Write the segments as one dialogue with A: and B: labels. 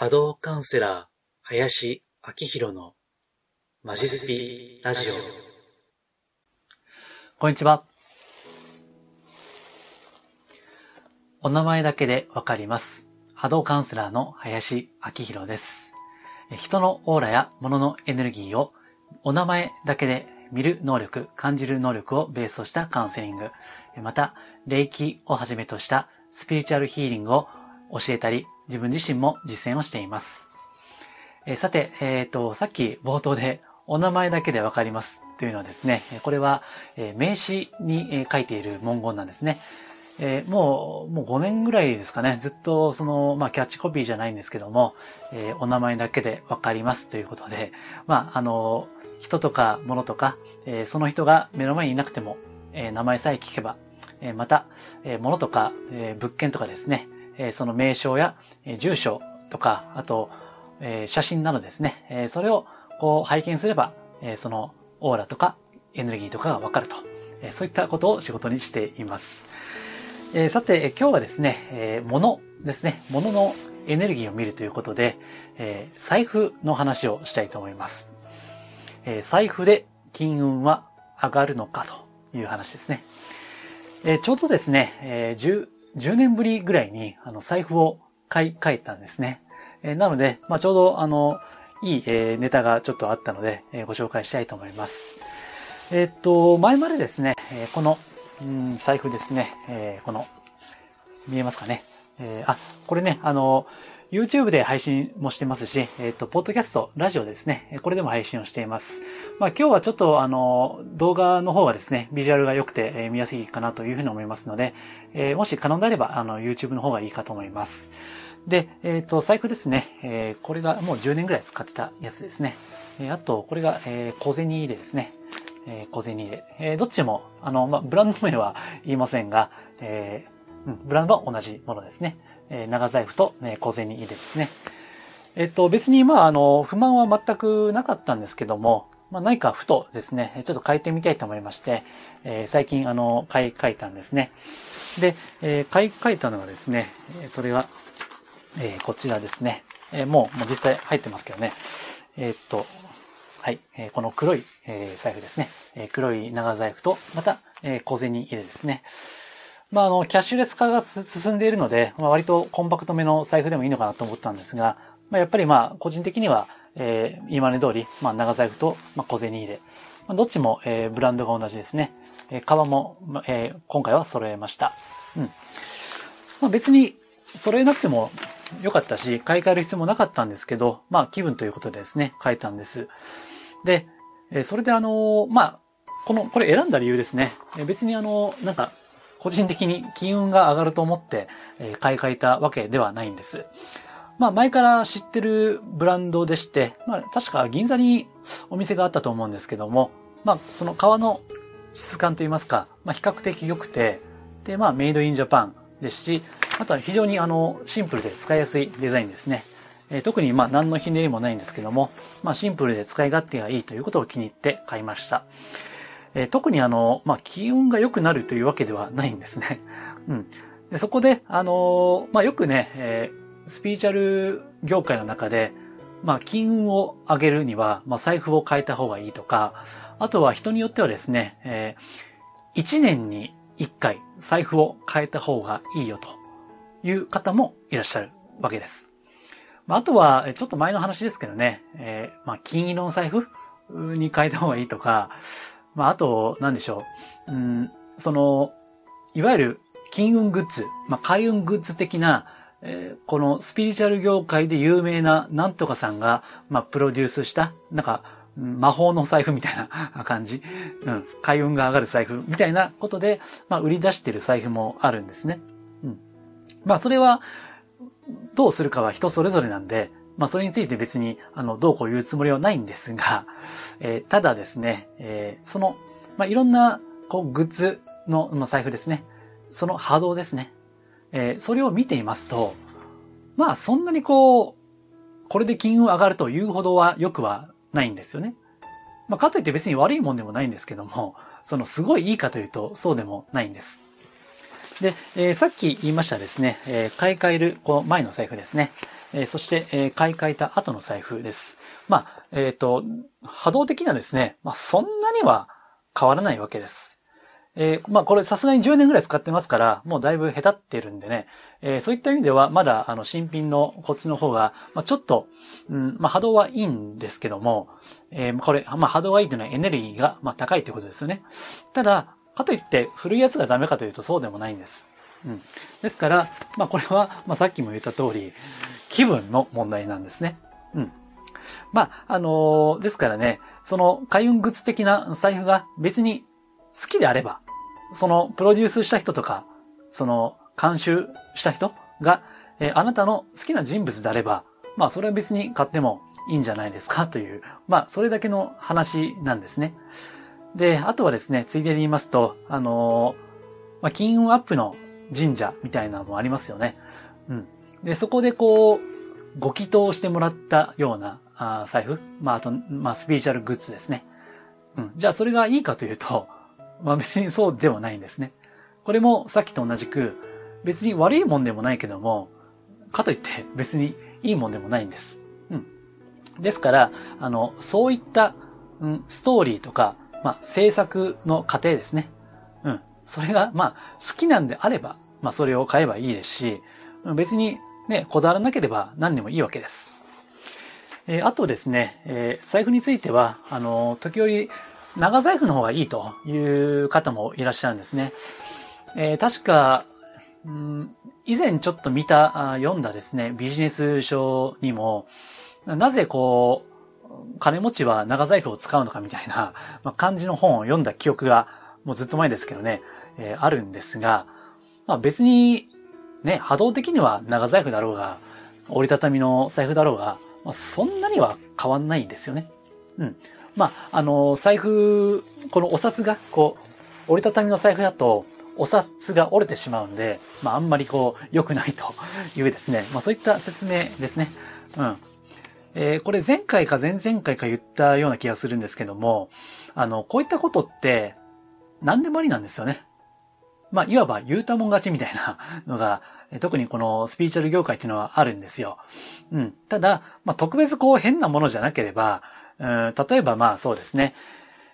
A: 波動カウンセラー、林明宏のマジスピラジオ。こんにちは。お名前だけでわかります。波動カウンセラーの林明宏です。人のオーラや物のエネルギーをお名前だけで見る能力、感じる能力をベースとしたカウンセリング、また、霊気をはじめとしたスピリチュアルヒーリングを教えたり、自分自身も実践をしています。え、さて、えっ、ー、と、さっき冒頭でお名前だけでわかりますというのはですね、これは、名詞に書いている文言なんですね。えー、もう、もう5年ぐらいですかね。ずっと、その、まあ、キャッチコピーじゃないんですけども、えー、お名前だけでわかりますということで、まあ、あの、人とか物とか、えー、その人が目の前にいなくても、え名前さえ聞けば、えまた、え物とか、え物件とかですね、えその名称や、え住所とか、あと、え写真などですね、えそれをこう拝見すれば、えそのオーラとかエネルギーとかがわかると、えそういったことを仕事にしています。えさて、今日はですね、え物ですね、物のエネルギーを見るということで、え財布の話をしたいと思います。え財布で金運は上がるのかという話ですね。えちょうどですね、え 10, 10年ぶりぐらいに、あの、財布を買い替えたんですね。えー、なので、まあ、ちょうど、あの、いい、えー、ネタがちょっとあったので、えー、ご紹介したいと思います。えっと、前までですね、えこの、うん、財布ですね、えこの、見えますかね？えあ、これね、あの、YouTube で配信もしてますし、えっ、ー、と、ポッドキャスト、ラジオですね。これでも配信をしています。まあ今日はちょっとあの、動画の方がですね、ビジュアルが良くて、えー、見やすいかなというふうに思いますので、えー、もし可能であれば、あの、YouTube の方がいいかと思います。で、えっ、ー、と、財布ですね。え、これがもう10年ぐらい使ってたやつですね。え、あと、これが、え、小銭入れですね。え、小銭入れ。え、どっちも、あの、まあ、ブランド名は言いませんが、えー、うん、ブランドは同じものですね。え長財布と、ね、小銭入れですね。えっと、別に、まあ、あの、不満は全くなかったんですけども、まあ、何かふとですね、ちょっと変えてみたいと思いまして、えー、最近、あの、買い替えたんですね。で、えー、買い替えたのはですね、それは、えー、こちらですね。えー、もう、もう実際入ってますけどね。えー、っと、はい、えー、この黒い、えー、財布ですね。えー、黒い長財布と、また、えー、小銭入れですね。まあ、あの、キャッシュレス化が進んでいるので、まあ、割とコンパクトめの財布でもいいのかなと思ったんですが、まあ、やっぱりまあ、個人的には、えー、今まで通り、まあ、長財布と、まあ、小銭入れ。まあ、どっちも、えー、ブランドが同じですね。えー、革も、えー、今回は揃えました。うん。まあ、別に、揃えなくても良かったし、買い替える必要もなかったんですけど、まあ、気分ということでですね、変えたんです。で、えー、それであのまあ、この、これ選んだ理由ですね。別にあの、なんか、個人的に金運が上がると思って、え買い替えたわけではないんです。まあ前から知ってるブランドでして、まあ確か銀座にお店があったと思うんですけども、まあその革の質感といいますか、まあ比較的良くて、でまあメイドインジャパンですし、あとは非常にあのシンプルで使いやすいデザインですね。えー、特にまあ何のひねりもないんですけども、まあシンプルで使い勝手がいいということを気に入って買いました。えー、特にあの、まあ、気運が良くなるというわけではないんですね。うん。でそこで、あの、まあ、よくね、えー、スピーチャル業界の中で、まあ、金運を上げるには、まあ、財布を変えた方がいいとか、あとは人によってはですね、えー、1年に1回財布を変えた方がいいよという方もいらっしゃるわけです。まあ、あとは、ちょっと前の話ですけどね、えー、まあ、金色の財布に変えた方がいいとか、まあ、あと、なんでしょう。うん、その、いわゆる金運グッズ、まあ、開運グッズ的な、えー、このスピリチュアル業界で有名ななんとかさんが、まあ、プロデュースした、なんか、魔法の財布みたいな 感じ。うん。開運が上がる財布みたいなことで、まあ、売り出してる財布もあるんですね。うん。まあ、それは、どうするかは人それぞれなんで、まあそれについて別に、あの、どうこう言うつもりはないんですが、えー、ただですね、えー、その、まあいろんな、こう、グッズの、まあ、財布ですね。その波動ですね。えー、それを見ていますと、まあそんなにこう、これで金運上がるというほどは良くはないんですよね。まあかといって別に悪いもんでもないんですけども、そのすごいいいかというとそうでもないんです。で、えー、さっき言いましたですね、えー、買い替える、この前の財布ですね。えー、そして、えー、買い替えた後の財布です。まあ、えっ、ー、と、波動的にはですね、まあ、そんなには変わらないわけです。えー、まあこれさすがに10年ぐらい使ってますから、もうだいぶ下手ってるんでね、えー、そういった意味ではまだあの新品のこっちの方が、まあちょっと、うん、まあ波動はいいんですけども、えー、これ、まあ波動がいいというのはエネルギーがまあ高いということですよね。ただ、かといって古いやつがダメかというとそうでもないんです。うん。ですから、まあこれは、まあさっきも言った通り、気分の問題なんですね。うん。まあ、あのー、ですからね、その開運グッズ的な財布が別に好きであれば、そのプロデュースした人とか、その監修した人が、えー、あなたの好きな人物であれば、まあそれは別に買ってもいいんじゃないですかという、まあそれだけの話なんですね。で、あとはですね、ついでに言いますと、あのー、まあ金運アップの神社みたいなのもありますよね。うん。で、そこでこう、ご祈祷してもらったようなあ財布まああと、まあスピリチュアルグッズですね。うん。じゃあそれがいいかというと、まあ別にそうではないんですね。これもさっきと同じく、別に悪いもんでもないけども、かといって別にいいもんでもないんです。うん。ですから、あの、そういった、うん、ストーリーとか、まあ制作の過程ですね。うん。それが、まあ好きなんであれば、まあそれを買えばいいですし、別にね、こだわらなければ何でもいいわけです。えー、あとですね、えー、財布については、あの、時折、長財布の方がいいという方もいらっしゃるんですね。えー、確か、うん、以前ちょっと見た、読んだですね、ビジネス書にも、なぜこう、金持ちは長財布を使うのかみたいな、まあ、感じの本を読んだ記憶が、もうずっと前ですけどね、えー、あるんですが、まあ別に、ね、波動的には長財布だろうが、折りたたみの財布だろうが、まあ、そんなには変わんないんですよね。うん。まあ、あの、財布、このお札が、こう、折りたたみの財布だと、お札が折れてしまうんで、まあ、あんまりこう、良くないというですね。まあ、そういった説明ですね。うん。えー、これ前回か前々回か言ったような気がするんですけども、あの、こういったことって、何でもありなんですよね。まあ、いわば言うたもん勝ちみたいな のが、特にこのスピリチュアル業界っていうのはあるんですよ。うん。ただ、まあ、特別こう変なものじゃなければ、うん、例えばまあそうですね、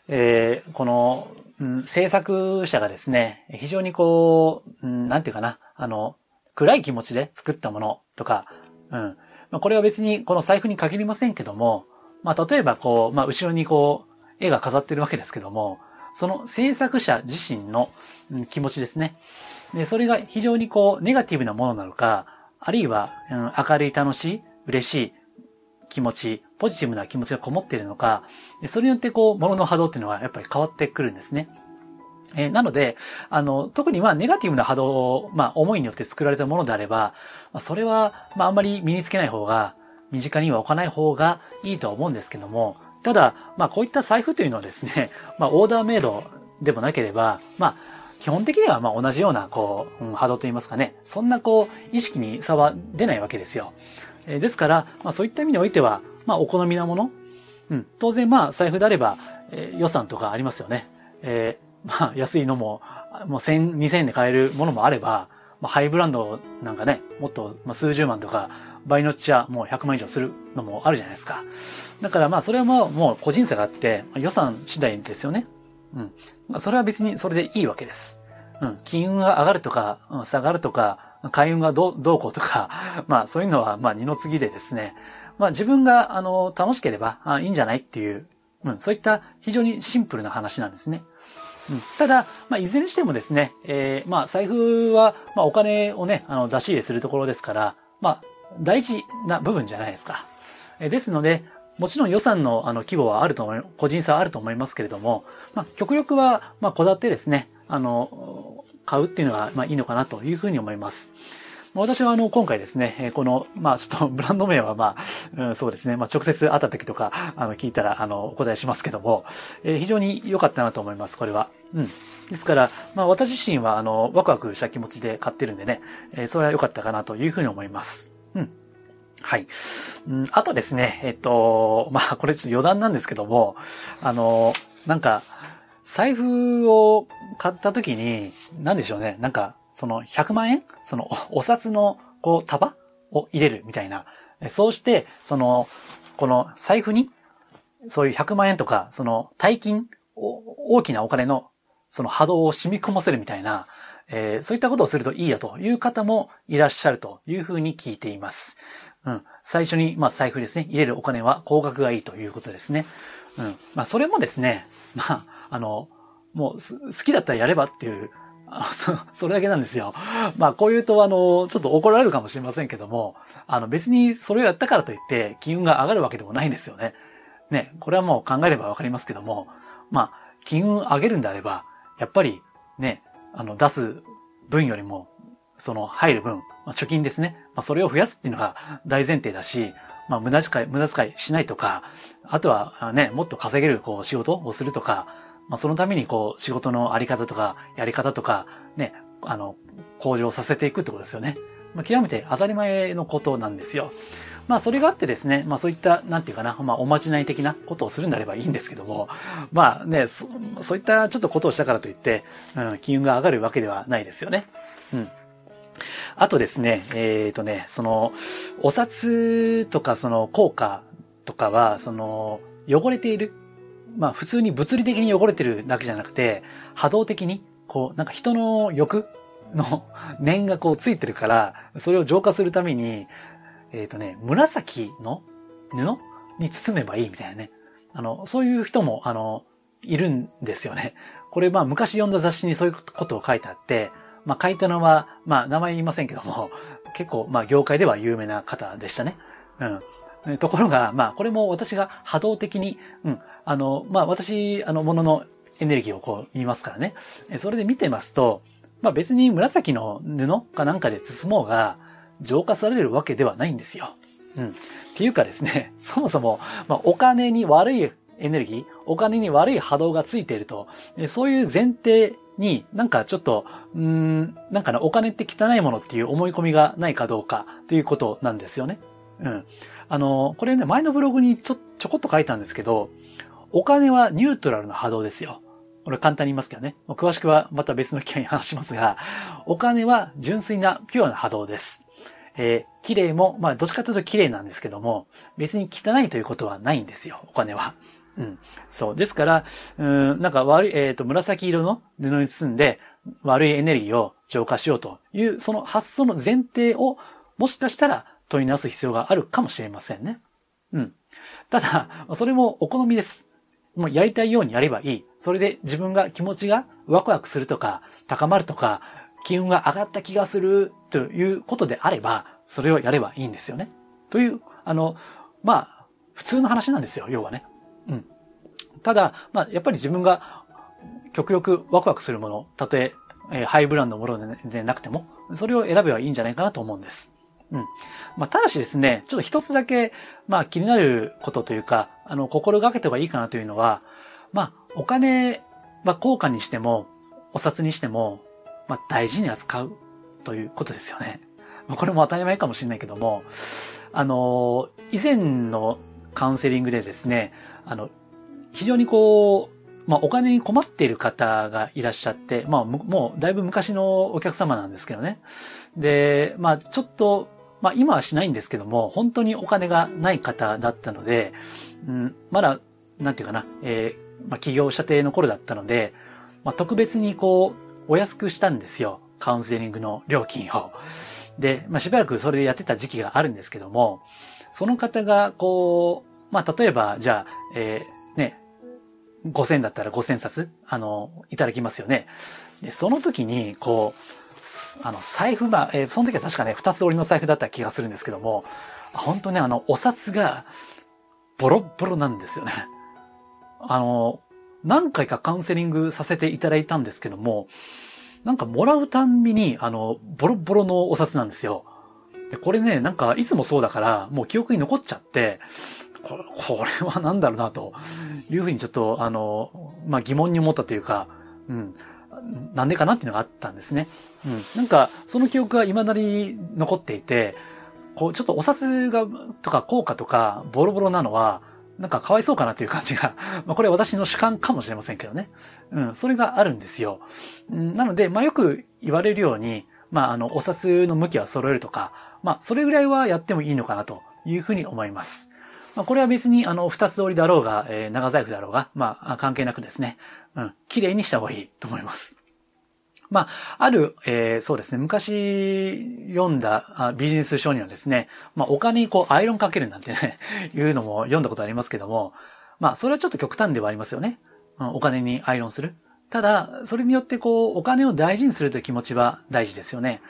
A: えー、この、うん、制作者がですね、非常にこう、うん、なんていうかな、あの、暗い気持ちで作ったものとか、うん。まあ、これは別にこの財布に限りませんけども、まあ例えばこう、まあ後ろにこう、絵が飾ってるわけですけども、その制作者自身の気持ちですね。で、それが非常にこう、ネガティブなものなのか、あるいは、うん、明るい楽しい、嬉しい気持ち、ポジティブな気持ちがこもっているのか、それによってこう、物の波動っていうのはやっぱり変わってくるんですね。えー、なので、あの、特にまあ、ネガティブな波動を、まあ、思いによって作られたものであれば、まあ、それは、まあ、あんまり身につけない方が、身近には置かない方がいいとは思うんですけども、ただ、まあ、こういった財布というのはですね、まあ、オーダーメイドでもなければ、まあ、基本的にはまあ同じような、こう、波動といいますかね、そんなこう、意識に差は出ないわけですよ。えー、ですから、まあそういった意味においては、まあお好みなもの、うん、当然まあ財布であれば、えー、予算とかありますよね。えー、まあ安いのも、もう1000、2000円で買えるものもあれば、まあハイブランドなんかね、もっと、まあ、数十万とか、倍の値はもう100万以上するのもあるじゃないですか。だからまあそれはもうもう個人差があって、予算次第ですよね。うん。それは別にそれでいいわけです。うん。金運が上がるとか、うん、下がるとか、開運がどう、どうこうとか、まあそういうのはまあ二の次でですね、まあ自分があの楽しければあいいんじゃないっていう、うん、そういった非常にシンプルな話なんですね。うん、ただ、まあ、いずれにしてもですね、えー、まあ、財布は、まあ、お金をね、あの、出し入れするところですから、まあ、大事な部分じゃないですか。え、ですので、もちろん予算のあの規模はあると思い、個人差はあると思いますけれども、まあ、極力は、まあ、こだってですね、あの、買うっていうのが、まあ、いいのかなというふうに思います。私はあの、今回ですね、この、まあちょっと ブランド名はまあ、うん、そうですね、まあ直接会った時とか、あの、聞いたら、あの、お答えしますけども、えー、非常に良かったなと思います、これは。うん。ですから、まあ私自身は、あの、ワクワクした気持ちで買ってるんでね、えー、それは良かったかなというふうに思います。うん。はい。うん、あとですね、えっと、まあ、これちょっと余談なんですけども、あの、なんか、財布を買った時に、なんでしょうね、なんか、その100万円？そのお札の、こう、束を入れるみたいな、そうして、その、この財布に、そういう100万円とか、その大金、大きなお金の、その波動を染み込ませるみたいな、えー、そういったことをするといいよという方もいらっしゃるというふうに聞いています。うん。最初に、まあ財布ですね、入れるお金は高額がいいということですね。うん。まあそれもですね、まあ、あの、もう好きだったらやればっていうそ、それだけなんですよ。まあ、こう言うと、あの、ちょっと怒られるかもしれませんけども、あの、別にそれをやったからといって、金運が上がるわけでもないんですよね。ね、これはもう考えればわかりますけども、まあ、金運上げるんであれば、やっぱり、ね、あの、出す分よりも、その、入る分、まあ、貯金ですね。まあ、それを増やすっていうのが大前提だし、まあ、無駄遣い、無駄遣いしないとか、あとはね、もっと稼げる、こう、仕事をするとか、まあ、そのためにこう、仕事のあり方とか、やり方とか、ね、あの、向上させていくってことですよね。まあ、極めて当たり前のことなんですよ。まあ、それがあってですね、まあ、そういった、なんていうかな、まあ、おまじない的なことをするんであればいいんですけども、まあね、そそういったちょっとことをしたからといって、うん、金運が上がるわけではないですよね。うん。あとですね、えっ、ー、とね、その、お札とかその効果とかは、その、汚れているまあ普通に物理的に汚れてるだけじゃなくて、波動的に、こう、なんか人の欲の念がこうついてるから、それを浄化するために、えっ、ー、とね、紫の布？に包めばいいみたいなね。あの、そういう人も、あの、いるんですよね。これまあ昔読んだ雑誌にそういうことを書いてあって、まあ書いたのは、まあ名前言いませんけども、結構まあ業界では有名な方でしたね。うん。ところが、まあ、これも私が波動的に、うん、あの、まあ、私、あの、もののエネルギーをこう見ますからね。それで見てますと、まあ別に紫の布かなんかで包もうが、浄化されるわけではないんですよ。うん。っていうかですね、そもそも、まあお金に悪いエネルギー、お金に悪い波動がついていると、そういう前提になんかちょっと、うん、なんかね、お金って汚いものっていう思い込みがないかどうかということなんですよね。うん。あの、これね、前のブログにちょ、ちょこっと書いたんですけど、お金はニュートラルな波動ですよ。これ簡単に言いますけどね。詳しくはまた別の機会に話しますが、お金は純粋なピュアな波動です。えー、綺麗も、まあ、どっちかというと綺麗なんですけども、別に汚いということはないんですよ、お金は。うん。そう。ですから、うん、なんか悪い、えっ、ー、と、紫色の布に包んで、悪いエネルギーを浄化しようという、その発想の前提を、もしかしたら問い直す必要があるかもしれませんね。うん。ただ、それもお好みです。もうやりたいようにやればいい。それで自分が気持ちがワクワクするとか、高まるとか、気運が上がった気がするということであれば、それをやればいいんですよね。という、あの、まあ、普通の話なんですよ、要はね。うん。ただ、まあ、やっぱり自分が極力ワクワクするもの、たとええハイブランドのものでなくても、それを選べばいいんじゃないかなと思うんです。うん。まあ、ただしですね、ちょっと一つだけ、まあ、気になることというか、あの、心がけてはいいかなというのは、まあ、お金は効果にしても、お札にしても、まあ、大事に扱うということですよね。まあ、これも当たり前かもしれないけども、あの、以前のカウンセリングでですね、あの、非常にこう、まあ、お金に困っている方がいらっしゃって、まあ、もう、だいぶ昔のお客様なんですけどね。で、まあ、ちょっと、まあ今はしないんですけども、本当にお金がない方だったので、うん、まだ、なんていうかな、えー、まあ起業したての頃だったので、まあ特別にこう、お安くしたんですよ。カウンセリングの料金を。で、まあしばらくそれでやってた時期があるんですけども、その方がこう、まあ例えば、じゃあ、えー、ね、5000だったら5000冊、あの、いただきますよね。で、その時に、こう、あの、財布が、えー、その時は確かね、二つ折りの財布だった気がするんですけども、本当ね、あの、お札が、ボロボロなんですよね。あの、何回かカウンセリングさせていただいたんですけども、なんかもらうたんびに、あの、ボロボロのお札なんですよ。で、これね、なんかいつもそうだから、もう記憶に残っちゃって、これは何だろうな、というふうにちょっと、あの、まあ、疑問に思ったというか、うん。なんでかなっていうのがあったんですね。うん。なんか、その記憶が未だに残っていて、こう、ちょっとお札が、とか効果とか、ボロボロなのは、なんかかわいそうかなっていう感じが、まあこれ私の主観かもしれませんけどね。うん、それがあるんですよ。うん、なので、まあよく言われるように、まああの、お札の向きは揃えるとか、まあそれぐらいはやってもいいのかなというふうに思います。まあ、これは別に、あの、二つ折りだろうが、えー、長財布だろうが、まあ、関係なくですね、うん、綺麗にした方がいいと思います。まあ、ある、えー、そうですね、昔読んだビジネス書にはですね、まあ、お金にこう、アイロンかけるなんてね、いうのも読んだことありますけども、まあ、それはちょっと極端ではありますよね。うん、お金にアイロンする。ただ、それによってこう、お金を大事にするという気持ちは大事ですよね。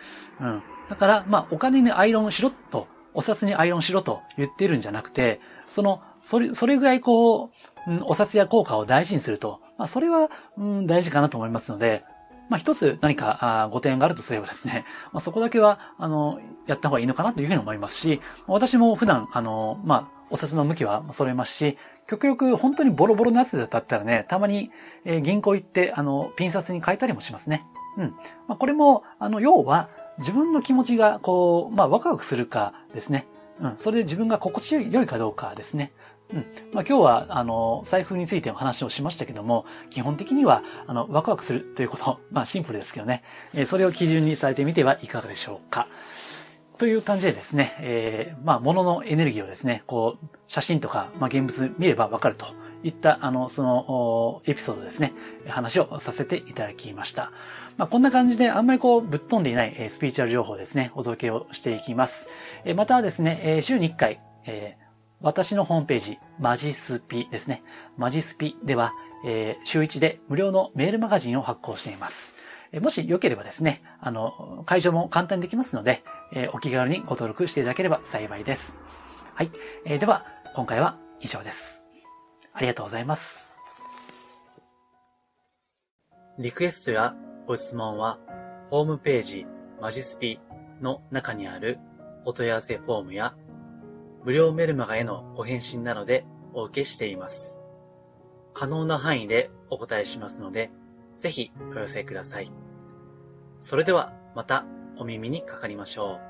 A: うん。だから、まあ、お金にアイロンしろと、お札にアイロンしろと言ってるんじゃなくて、その、それ、それぐらいこう、うん、お札や効果を大事にすると、まあ、それは、うん、大事かなと思いますので、まあ、一つ何かご提案があるとすればですね、まあ、そこだけは、あの、やった方がいいのかなというふうに思いますし、私も普段、あの、まあ、お札の向きは揃えますし、極力本当にボロボロなやつだったらね、たまに、え、銀行行って、あの、ピン札に変えたりもしますね。うん。まあ、これも、あの、要は、自分の気持ちが、こう、まあ、ワクワクするかですね。うん。それで自分が心地よいかどうかですね。うん。まあ、今日は、あの、財布についてお話をしましたけども、基本的には、あの、ワクワクするということ、まあ、シンプルですけどね。えー、それを基準にされてみてはいかがでしょうか。という感じでですね、えー、まあ、物のエネルギーをですね、こう、写真とか、まあ、現物見ればわかるといった、あの、その、エピソードですね、話をさせていただきました。まあ、こんな感じで、あんまりこう、ぶっ飛んでいない、えー、スピーチュアル情報ですね、お届けをしていきます。えー、またですね、えー、週に1回、えー、私のホームページ、マジスピですね。マジスピでは、えー、週1で無料のメールマガジンを発行しています。えー、もしよければですね、あの、会場も簡単にできますので、えー、お気軽にご登録していただければ幸いです。はい。えー、では、今回は以上です。ありがとうございます。リクエストやご質問は、ホームページ、マジスピの中にあるお問い合わせフォームや無料メルマガへのご返信なのでお受けしています。可能な範囲でお答えしますので、ぜひお寄せください。それではまたお耳にかかりましょう。